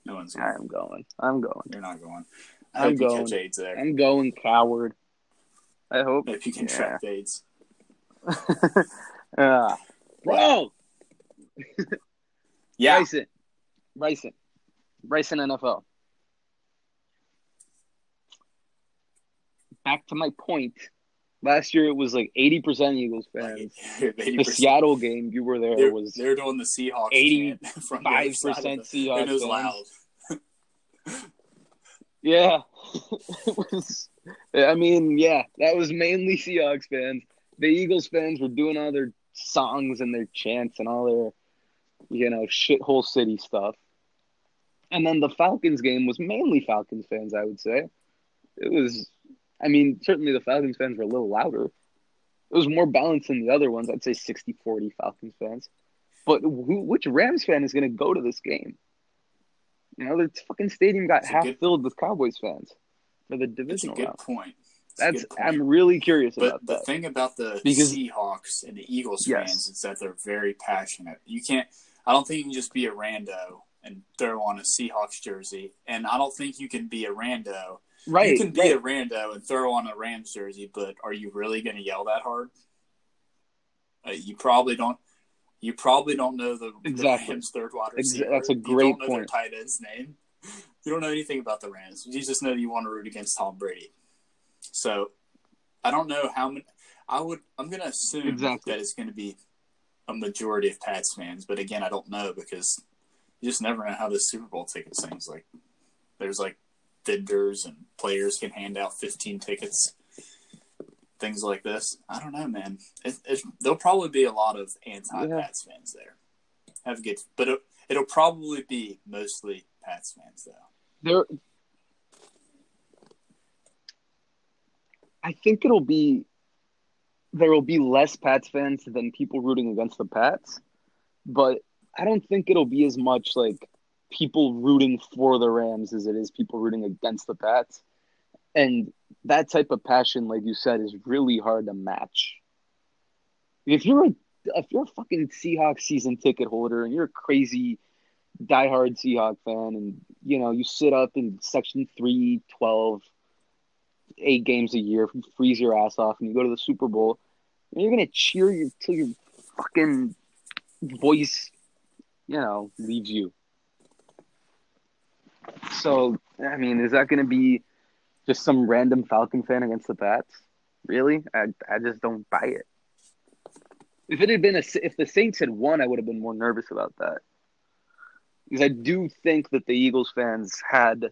No one's going. I am going. I'm going. You're not going. I I'm hope you going. catch AIDS there. I'm going, coward. I hope. If you can Yeah. track AIDS. Ah. Bro! Yeah. Bryson. Bryson. Bryson NFL. Back to my point. Last year it was like 80% Eagles fans. Like, The Seattle game you were there They're, was they're doing the Seahawks 85% chant from the other side of the- Seahawks. it was loud. Yeah. it was I mean, yeah, that was mainly Seahawks fans. The Eagles fans were doing all their songs and their chants and all their you know, shithole city stuff. And then the Falcons game was mainly Falcons fans, I would say. It was I mean, certainly the Falcons fans were a little louder. It was more balanced than the other ones. I'd say 60-40 Falcons fans. But who, which Rams fan is going to go to this game? You know, the fucking stadium got It's half good- filled with Cowboys fans for the It's a divisional good round. point. It's a That's good point. I'm really curious But about the that. thing about the Because- Seahawks and the Eagles Yes. fans is that they're very passionate. You can't. I don't think you can just be a rando and throw on a Seahawks jersey, and I don't think you can be a rando. Right, you can be right. a rando and throw on a Rams jersey, but are you really going to yell that hard? Uh, you probably don't. You probably don't know the, Exactly. the Rams' third wide Ex- that's a You great don't know point. Their tight end's name. You don't know anything about the Rams. You just know you want to root against Tom Brady. So, I don't know how many. I would. I'm going to assume Exactly. that it's going to be a majority of Pats fans, but again, I don't know because you just never know how the Super Bowl tickets things like. There's like vendors and players can hand out 15 tickets, things like this. I don't know, man. It, it, there'll probably be a lot of anti-Pats fans there. Have a good, but it, it'll probably be mostly Pats fans though. There, I think it'll be there will be less Pats fans than people rooting against the Pats, but I don't think it'll be as much like people rooting for the Rams as it is people rooting against the Pats. And that type of passion, like you said, is really hard to match. If you're a if you're a fucking Seahawks season ticket holder and you're a crazy diehard Seahawk fan and you know you sit up in section 312 eight games a year freeze your ass off and you go to the Super Bowl and you're gonna cheer you till your fucking voice you know leaves you so I mean is that gonna be just some random Falcon fan against the Pats really I, I just don't buy it if it had been a if the Saints had won I would have been more nervous about that because I do think that the Eagles fans had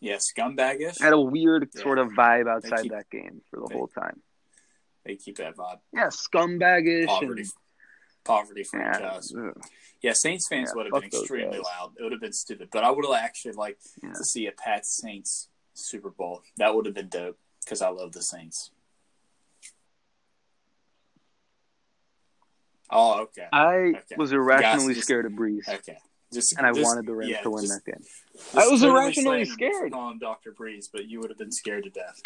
Yeah, scumbagish. had a weird Yeah. sort of vibe outside keep- that game for the they- whole time. They keep that vibe. Yeah, scumbagish Poverty, and poverty franchise. ugh. Yeah, Saints fans Yeah, would have been extremely guys. loud. It would have been stupid, but I would have actually liked Yeah. to see a Pats Saints Super Bowl. That would have been dope because I love the Saints. Oh, okay, I Okay. was irrationally just- scared of Brees, okay. Just and I just- wanted the Rams yeah, to win just- that game. I was irrationally slandering him for scared. him Dr. Brees, but you would have been scared to death.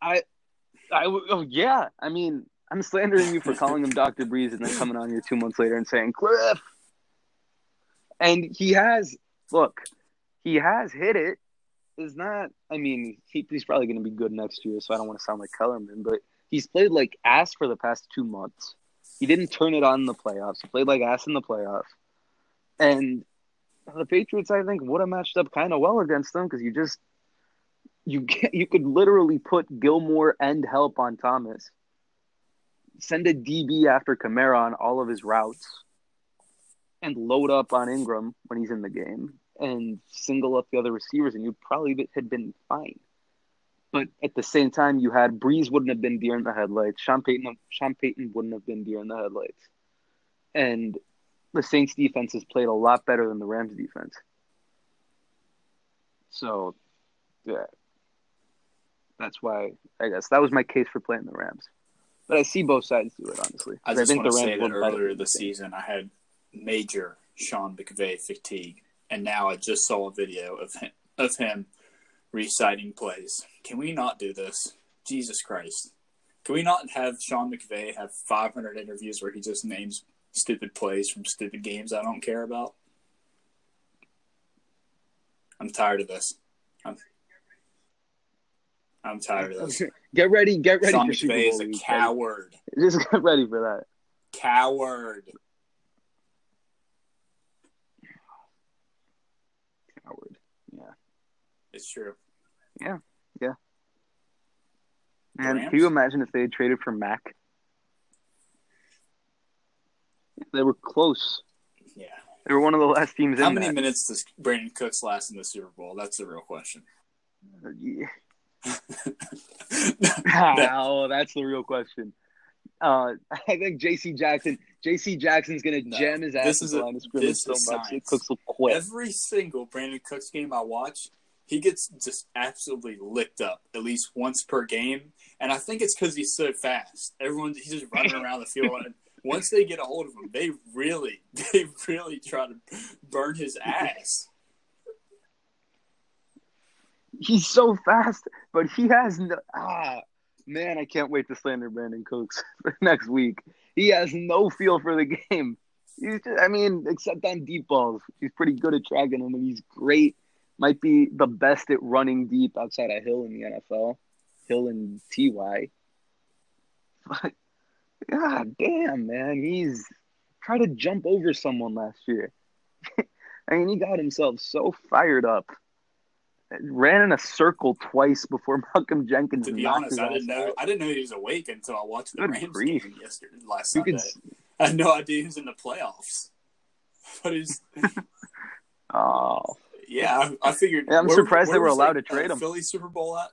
I, I, oh yeah. I mean, I'm slandering you for calling him Doctor Brees and then coming on here two months later and saying Cliff. And he has look, he has hit it. Is not. I mean, he, he's probably going to be good next year, so I don't want to sound like Kellerman, but he's played like ass for the past two months. He didn't turn it on in the playoffs. He played like ass in the playoffs, and the Patriots, I think, would have matched up kind of well against them because you just you get, you could literally put Gilmore and help on Thomas, send a DB after Kamara on all of his routes, and load up on Ingram when he's in the game, and single up the other receivers, and you probably had been fine. But at the same time, you had Brees wouldn't have been deer in the headlights. Sean Payton, Sean Payton wouldn't have been deer in the headlights, and the Saints defense has played a lot better than the Rams defense. So, yeah, that's why I guess that was my case for playing the Rams. But I see both sides do it honestly. I just want to say that earlier than this the season, I had major Sean McVay fatigue, and now I just saw a video of him, of him reciting plays. Can we not do this? Jesus Christ! Can we not have Sean McVay have 500 interviews where he just names stupid plays from stupid games I don't care about? I'm tired of this. I'm, I'm tired of this. Get ready, get ready Sean for Super Bowl is a week, coward. buddy. Just get ready for that. Coward. Coward. Yeah. It's true. Man, Rams? can you imagine if they had traded for Mack? They were close. Yeah. They were one of the last teams How in many that. minutes does Brandin Cooks last in the Super Bowl? That's the real question. Yeah. Yeah. oh, that's the real question. Uh, I think J.C. Jackson. J.C. Jackson's gonna No. jam his ass This is the a- line of scrimmage this so is much science. Cooks will quit. Every single Brandin Cooks game I watch, he gets just absolutely licked up at least once per game, and I think it's because he's so fast. Everyone he's just running around the field. And once they get a hold of him, they really, they really try to burn his ass. He's so fast, but he has no. Ah, man, I can't wait to slander Brandin Cooks for next week. He has no feel for the game. He's just, I mean, except on deep balls, he's pretty good at tracking them, and he's great. Might be the best at running deep outside of Hill in the NFL. Hill and Ty. But god damn, man, he's tried to jump over someone last year. I mean, he got himself so fired up. Ran in a circle twice before Malcolm Jenkins. To be honest, I didn't know out. I didn't know he was awake until I watched the Good Rams grief. game yesterday last You Sunday. could, I had no idea he was in the playoffs. But he's oh, yeah, I, I figured. Yeah, I'm where- surprised they were allowed to trade uh, him. Philly Super Bowl at.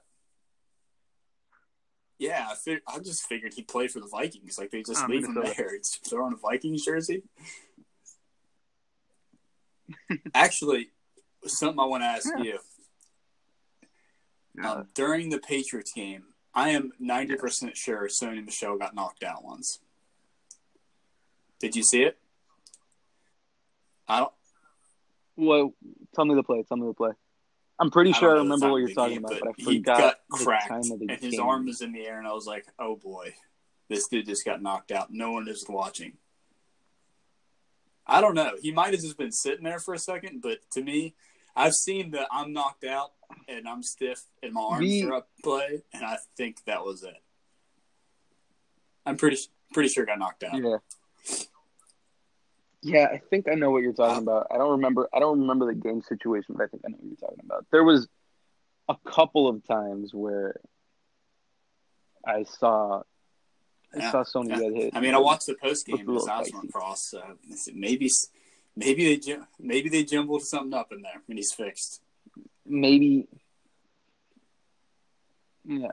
Yeah, I, fig- I just figured he played for the Vikings. Like they just Oh, leave him there. It's throw on a Vikings jersey. Actually, something I want to ask Yeah. you. Yeah. Um, during the Patriots game, I am ninety percent sure Sony Michel got knocked out once. Did you see it? I don't. Well, tell me the play. Tell me the play. I'm pretty I sure I don't know the remember what you're talking game, about, but I he forgot got cracked, time of the and his game. arm was in the air, and I was like, "Oh boy, this dude just got knocked out. No one is watching." I don't know. He might have just been sitting there for a second, but to me, I've seen the "I'm knocked out" and "I'm stiff" and my arms are up play, and I think that was it. I'm pretty pretty sure got knocked out. Yeah. Yeah, I think I know what you're talking Uh, about. I don't remember. I don't remember the game situation, but I think I know what you're talking about. There was a couple of times where I saw I Yeah. saw Sony Yeah. get hit. I mean, I watched the post game Looked a and his little eyes went cross. So maybe maybe they maybe they jumbled something up in there, and he's fixed. Maybe. Yeah,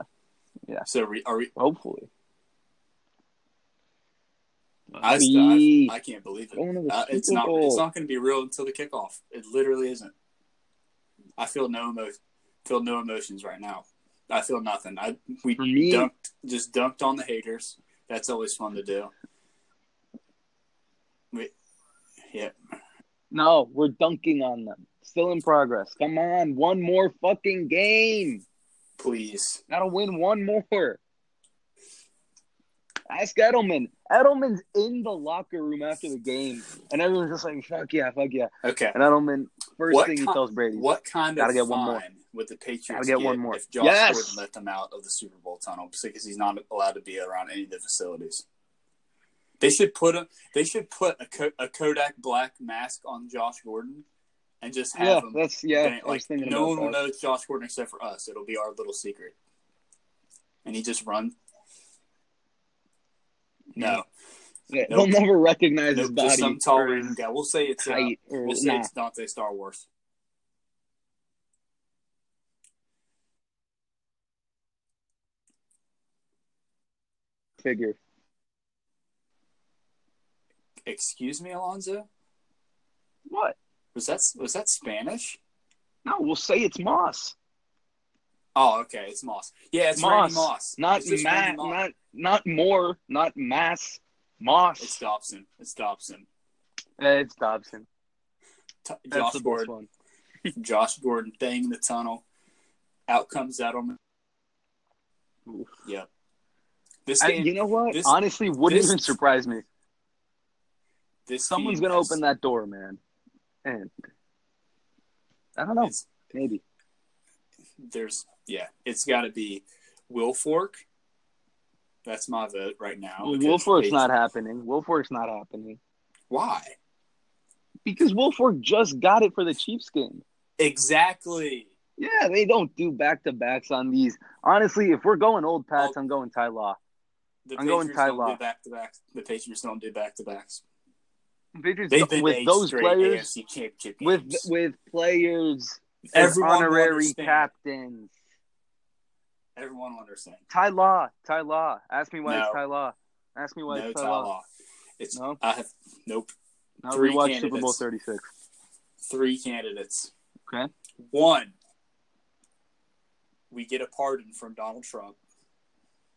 Yeah. So re- are we? hopefully. I, We- I, I can't believe it. Going to the Uh, it's not. Bowl. It's not going to be real until the kickoff. It literally isn't. I feel no emo- feel no emotions right now. I feel nothing. I we me- dunked just dunked on the haters. That's always fun to do. We, yeah, No, we're dunking on them. Still in progress. Come on, one more fucking game. please. Gotta win one more. Ask Edelman. Edelman's in the locker room after the game, and everyone's just like, "Fuck yeah, fuck yeah." Okay. And Edelman, first What thing he tells Brady, What kind Gotta of get one more. would the Patriots Gotta get get one more. if Josh Yes! Gordon let them out of the Super Bowl tunnel because he's not allowed to be around any of the facilities? They should put a they should put a, a Kodak Black mask on Josh Gordon and just have "Yeah, him. that's yeah." and, like no one will know it's Josh Gordon except for us. It'll be our little secret. And he just run. No, Yeah, Nope. They'll never recognize his body. just some tall random guy. We'll say it's uh, we'll say nah. it's Dante Star Wars. figure. Excuse me, Alonzo. What? Was that was that Spanish? No, we'll say it's Moss, Oh, okay, it's Moss. Yeah, it's Moss. Randy Moss. not It's just Matt, Randy Moss. not not more, not Mass. Moss. It's Dobson. It's Dobson. Eh, it's Dobson. T- That's Josh the Gordon. one. Josh Gordon thing in the tunnel. Out comes Edelman. Oof. Yep. This I- game. you know what? this- Honestly, wouldn't this- even surprise me. this Someone's gonna has- open that door, man. And I don't know. it's- Maybe. there's yeah. It's got to be Wilfork. That's my vote right now. Well, Wilfork's they- not happening. Wilfork's not happening Why? because Wilfork just got it for the Chiefs game. Exactly. Yeah, they don't do back to backs on these. Honestly, if we're going old Pats, I'm going Ty Law. The I'm going Patriots Ty don't Law. do back to backs. The Patriots don't do back to backs. Patriots They've with those players, with with players, Everyone honorary captains. Everyone will understand. Ty Law, Ty Law. Ask me why No. it's Ty Law. Ask me why no it's Ty Ty Law. Law. It's No? I have nope. No, Three we watched Super Bowl candidates. 36. Three candidates. Okay. One, we get a pardon from Donald Trump,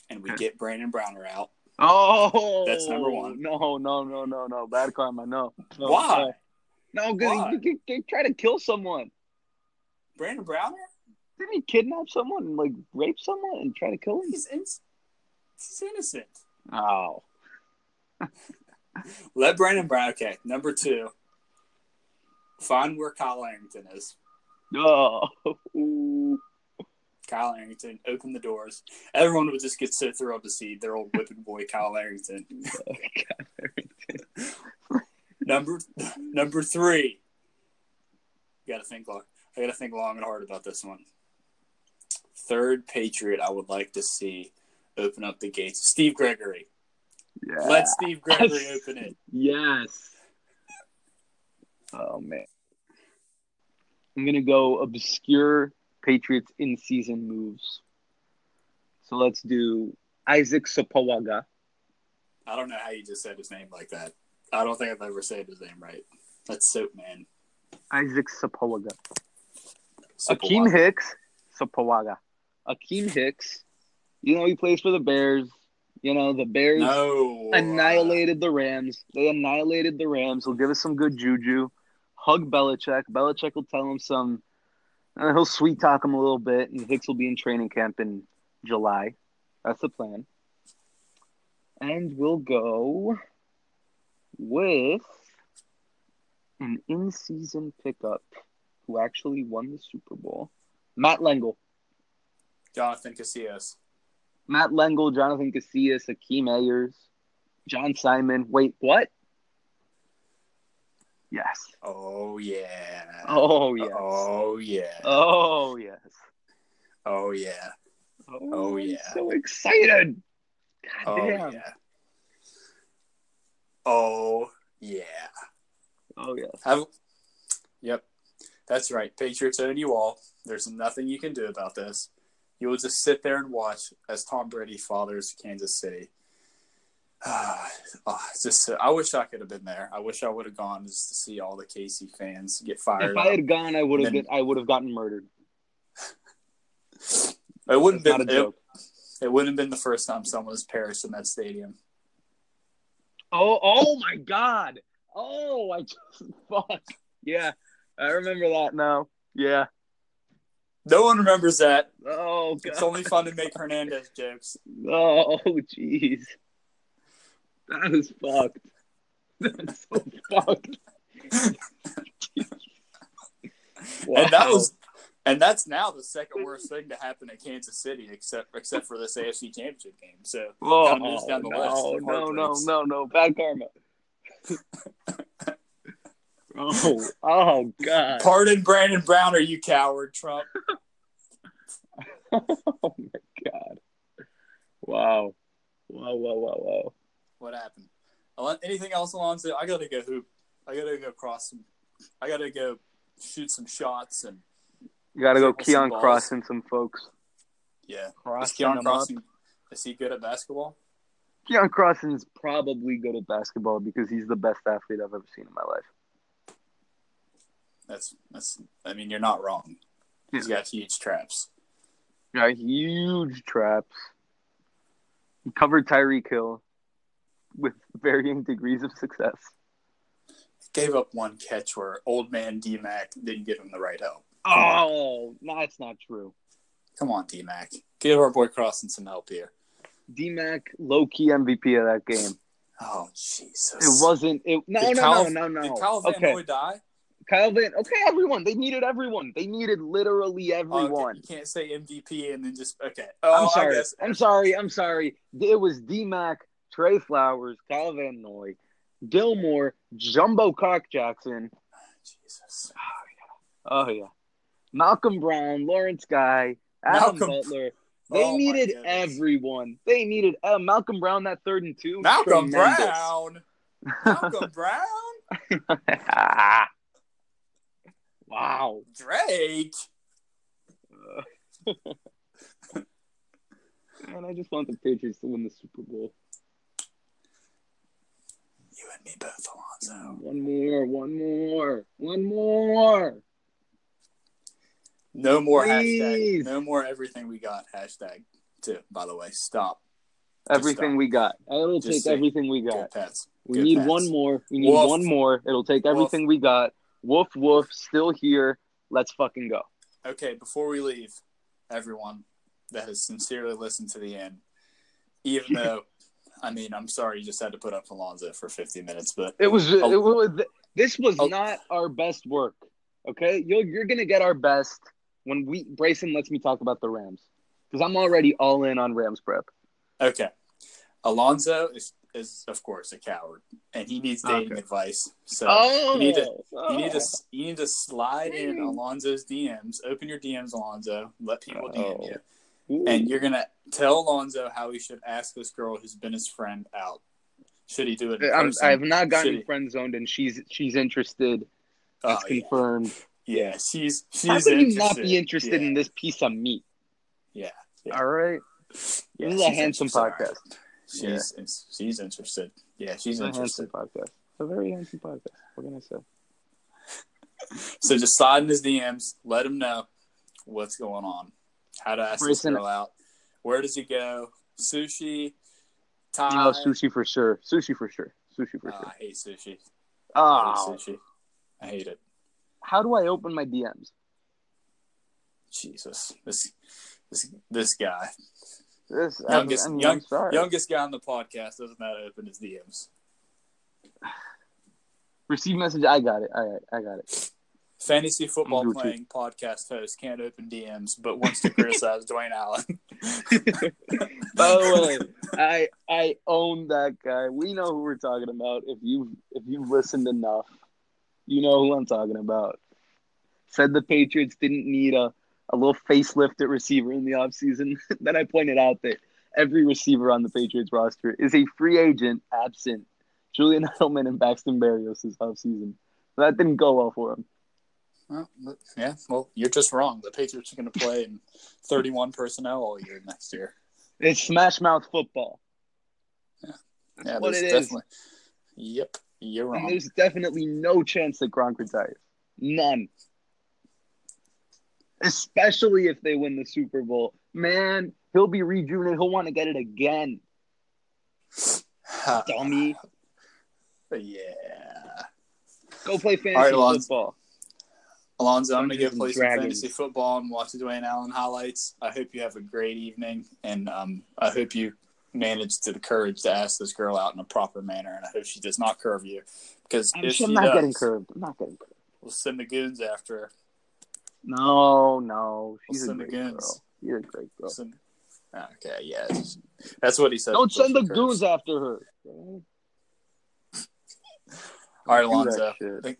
and we Okay. get Brandon Browner out. Oh, That's number oh, one. No, no, no, no, no. Bad karma. No. no Why? No, because he, he, he tried to kill someone. Brandon Browner? Didn't he kidnap someone and like rape someone and try to kill him? He's, in- he's innocent. Oh. Let Brandon Brown. Okay, number two. Find where Kyle Arrington is. Oh. Kyle Arrington, open the doors. Everyone would just get so thrilled to see their old whipping boy Kyle Arrington. Oh, number number three. Got to think long. I got to think long and hard about this one. Third Patriot, I would like to see open up the gates. Steve Gregory. yeah. Let Steve Gregory open it. Yes. Oh man. I'm gonna go obscure Patriots in season moves. So let's do Isaac Sopoaga. I don't know how you just said his name like that. I don't think I've ever said his name right. That's Soap Man. Isaac Sopoaga. Akiem Hicks. Sopoaga. Akiem Hicks. You know he plays for the Bears. You know the Bears No. annihilated the Rams. They annihilated the Rams. He'll give us some good juju. hug Belichick. Belichick will tell him some. Uh, he'll sweet talk him a little bit, and Hicks will be in training camp in July. That's the plan. And we'll go with an in-season pickup who actually won the Super Bowl. Matt Lengel. Jonathan Casillas. Matt Lengel, Jonathan Casillas, Akeem Ayers, John Simon. Wait, what? Yes. Oh yeah. Oh, oh yes. Oh yeah. Oh yes. Oh yeah. Oh, Oh, I'm yeah. So excited. God Oh damn. yeah. Oh yeah. Oh yes. Have, yep, that's right. Patriots own you all. There's nothing you can do about this. You will just sit there and watch as Tom Brady fathers Kansas City. Ah, oh, it's just I wish I could have been there. I wish I would have gone just to see all the KC fans get fired. If I had gone, I would have been. I would have gotten murdered. It wouldn't That's have not a been. It, joke. it wouldn't have been the first time someone has perished in that stadium. Oh, oh my God! Oh, I just fuck. Yeah, I remember that now. Yeah. No one remembers that. Oh God. It's only fun to make Hernandez jokes. Oh, jeez. That is fucked. That's so fucked. And that was, and that's now the second worst thing to happen at Kansas City, except except for this AFC Championship game. So Oh, kinda down the no, no, no, no, no. Bad karma. oh, oh, God. pardon Brandon Brown, are you coward, Trump. Oh, my God. Wow. Wow, wow, wow, wow. What happened? Oh, Alon- Anything else, Alonzo? I gotta go hoop. I gotta go cross some. I gotta go shoot some shots and You got to go Keon balls. crossing some folks. yeah. Is Keion them up. Crossen? Is he good at basketball? Keion Crossen is probably good at basketball because he's the best athlete I've ever seen in my life. That's that's. I mean, you're not wrong. He's got huge traps. Yeah, huge traps. He covered Tyreek Hill with varying degrees of success. Gave up one catch where old man D Mac didn't give him the right help. Oh, no, that's not true. Come on, D Mac. Give our boy Crossen some help here. D-Mac, low-key MVP of that game. Oh Jesus! It wasn't. It, no, Did no, Kyle- no, no, no. Did Kyle Van okay, Noy die? Kyle Van. Okay, everyone. They needed everyone. They needed literally Oh, okay. everyone. You can't say MVP and then just okay. Oh, I'm I sorry. guess- I'm sorry. I'm sorry. It was D-Mac, Trey Flowers, Kyle Van Noy, Gilmore, Jumbo Cock Jackson. Jesus. Oh yeah, oh, yeah. Malcolm Brown, Lawrence Guy, Adam Malcolm- Butler. They Oh, needed everyone. They needed uh, Malcolm Brown that third and two. Malcolm tremendous. Brown. Malcolm Brown. wow. Drake. Man, I just want the Patriots to win the Super Bowl. You and me both, Alonzo. One more, one more, one more. No more Please. hashtag. No more everything we got hashtag. Too. By the way, stop. Everything stop. we got. It'll Just take say- everything we got. pets. We Good need pets. one more. We need Woof. one more. It'll take everything we got. Woof woof. Still here. Let's fucking go. Okay, before we leave, everyone that has sincerely listened to the end, even though, I mean, I'm sorry you just had to put up Alonzo for 50 minutes, but It was. Oh. It was. This was Oh. not our best work. Okay, you're you're gonna get our best when we Bryson lets me talk about the Rams because I'm already all in on Rams prep. okay. Alonzo is, is of course, a coward, and he needs dating Okay. advice. So Oh, you need to you need to oh. you need to slide in. Alonzo's DMs. Open your DMs, Alonzo. Let people DM Oh. you, Ooh. and you're gonna tell Alonzo how he should ask this girl who's been his friend out. Should he do it? I'm, I have not gotten friend zoned, and she's she's interested. Oh, It's yeah. confirmed. Yeah, she's she's How can you not be interested yeah. in this piece of meat? Yeah, Yeah. All right, Yeah, this is a handsome podcast. She's she's interested. Yeah, she's a interested. podcast. A very handsome podcast. What can I say? So just slide in his DMs. Let him know what's going on. How to ask this girl out. Where does he go? Sushi. Thai. Oh, sushi for sure. Sushi for sure. Sushi for Oh, sure. I hate sushi. I Oh, hate sushi. I hate it. how do I open my DMs? Jesus, this this this guy, This youngest I mean, young, youngest guy on the podcast doesn't know how to open his DMs. Receive message. I got it. All right, I got it. Fantasy football playing podcast host can't open DMs, but wants to criticize Dwayne Allen. By the way, I I own that guy. We know who we're talking about. If you if you've listened enough, you know who I'm talking about. Said the Patriots didn't need a, a little facelift at receiver in the offseason. then I pointed out that every receiver on the Patriots roster is a free agent absent Julian Edelman and Braxton Berrios this offseason. That didn't go well for him. Well, yeah, well, you're just wrong. The Patriots are going to play in 31 personnel all year next year. It's smash mouth football. That's Yeah, what there's it is. definitely. Yep, you're And wrong. there's definitely no chance that Gronk retires. None. Especially if they win the Super Bowl. Man, he'll be rejuvenated. He'll want to get it again. Dummy. yeah. Go play fantasy right, football. Alonzo, I'm going to go Dungeons and play some Dragons. fantasy football and watch the Dwayne Allen highlights. I hope you have a great evening, and um, I hope you manage to the courage to ask this girl out in a proper manner, and I hope she does not curve you, because I'm, if sure she I'm not does, getting curved. I'm not getting curved. we'll send the goons after her. No, no. She's a send the great goons. girl. She's a great girl. Send- Okay, yeah, that's what he said. Don't send the Curves. goons after her. Don't All right, do that Alonzo.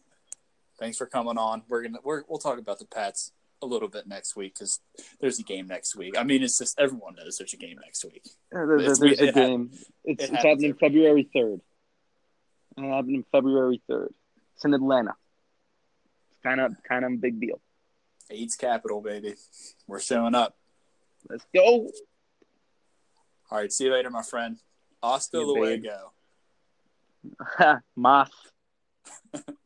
Thanks for coming on. We're gonna we're, we'll talk about the Pats a little bit next week because there's a game next week. I mean, it's just everyone knows there's a game next week. Yeah, there- It's- there's a it game. It's, it it's happening February 3rd. It's happening February 3rd. It's in Atlanta. It's kind of kind of a big deal. AIDS capital, baby. We're showing up. Let's go. All right, see you later, my friend. Hasta See you, babe. luego. Moth.